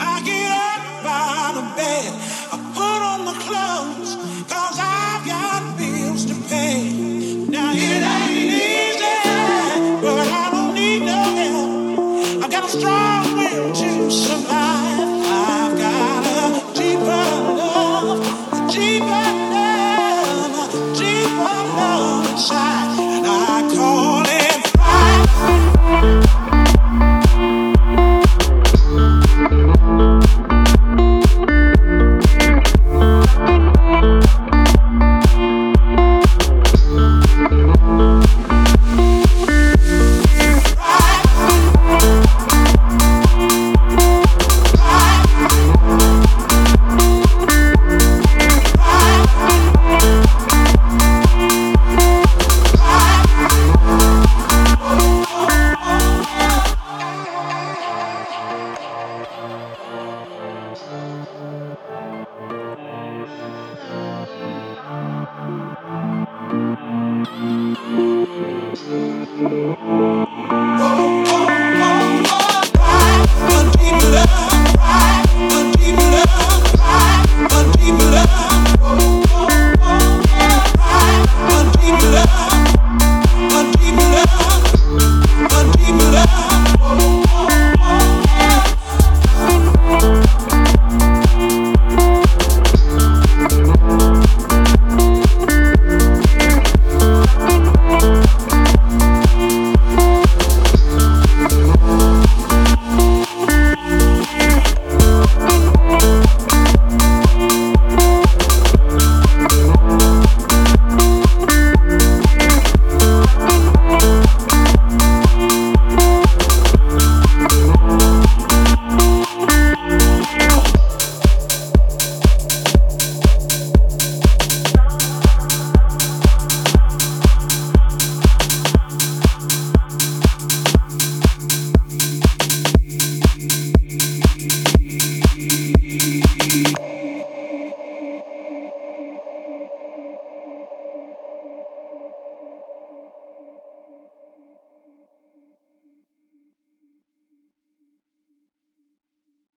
I get up out of bed.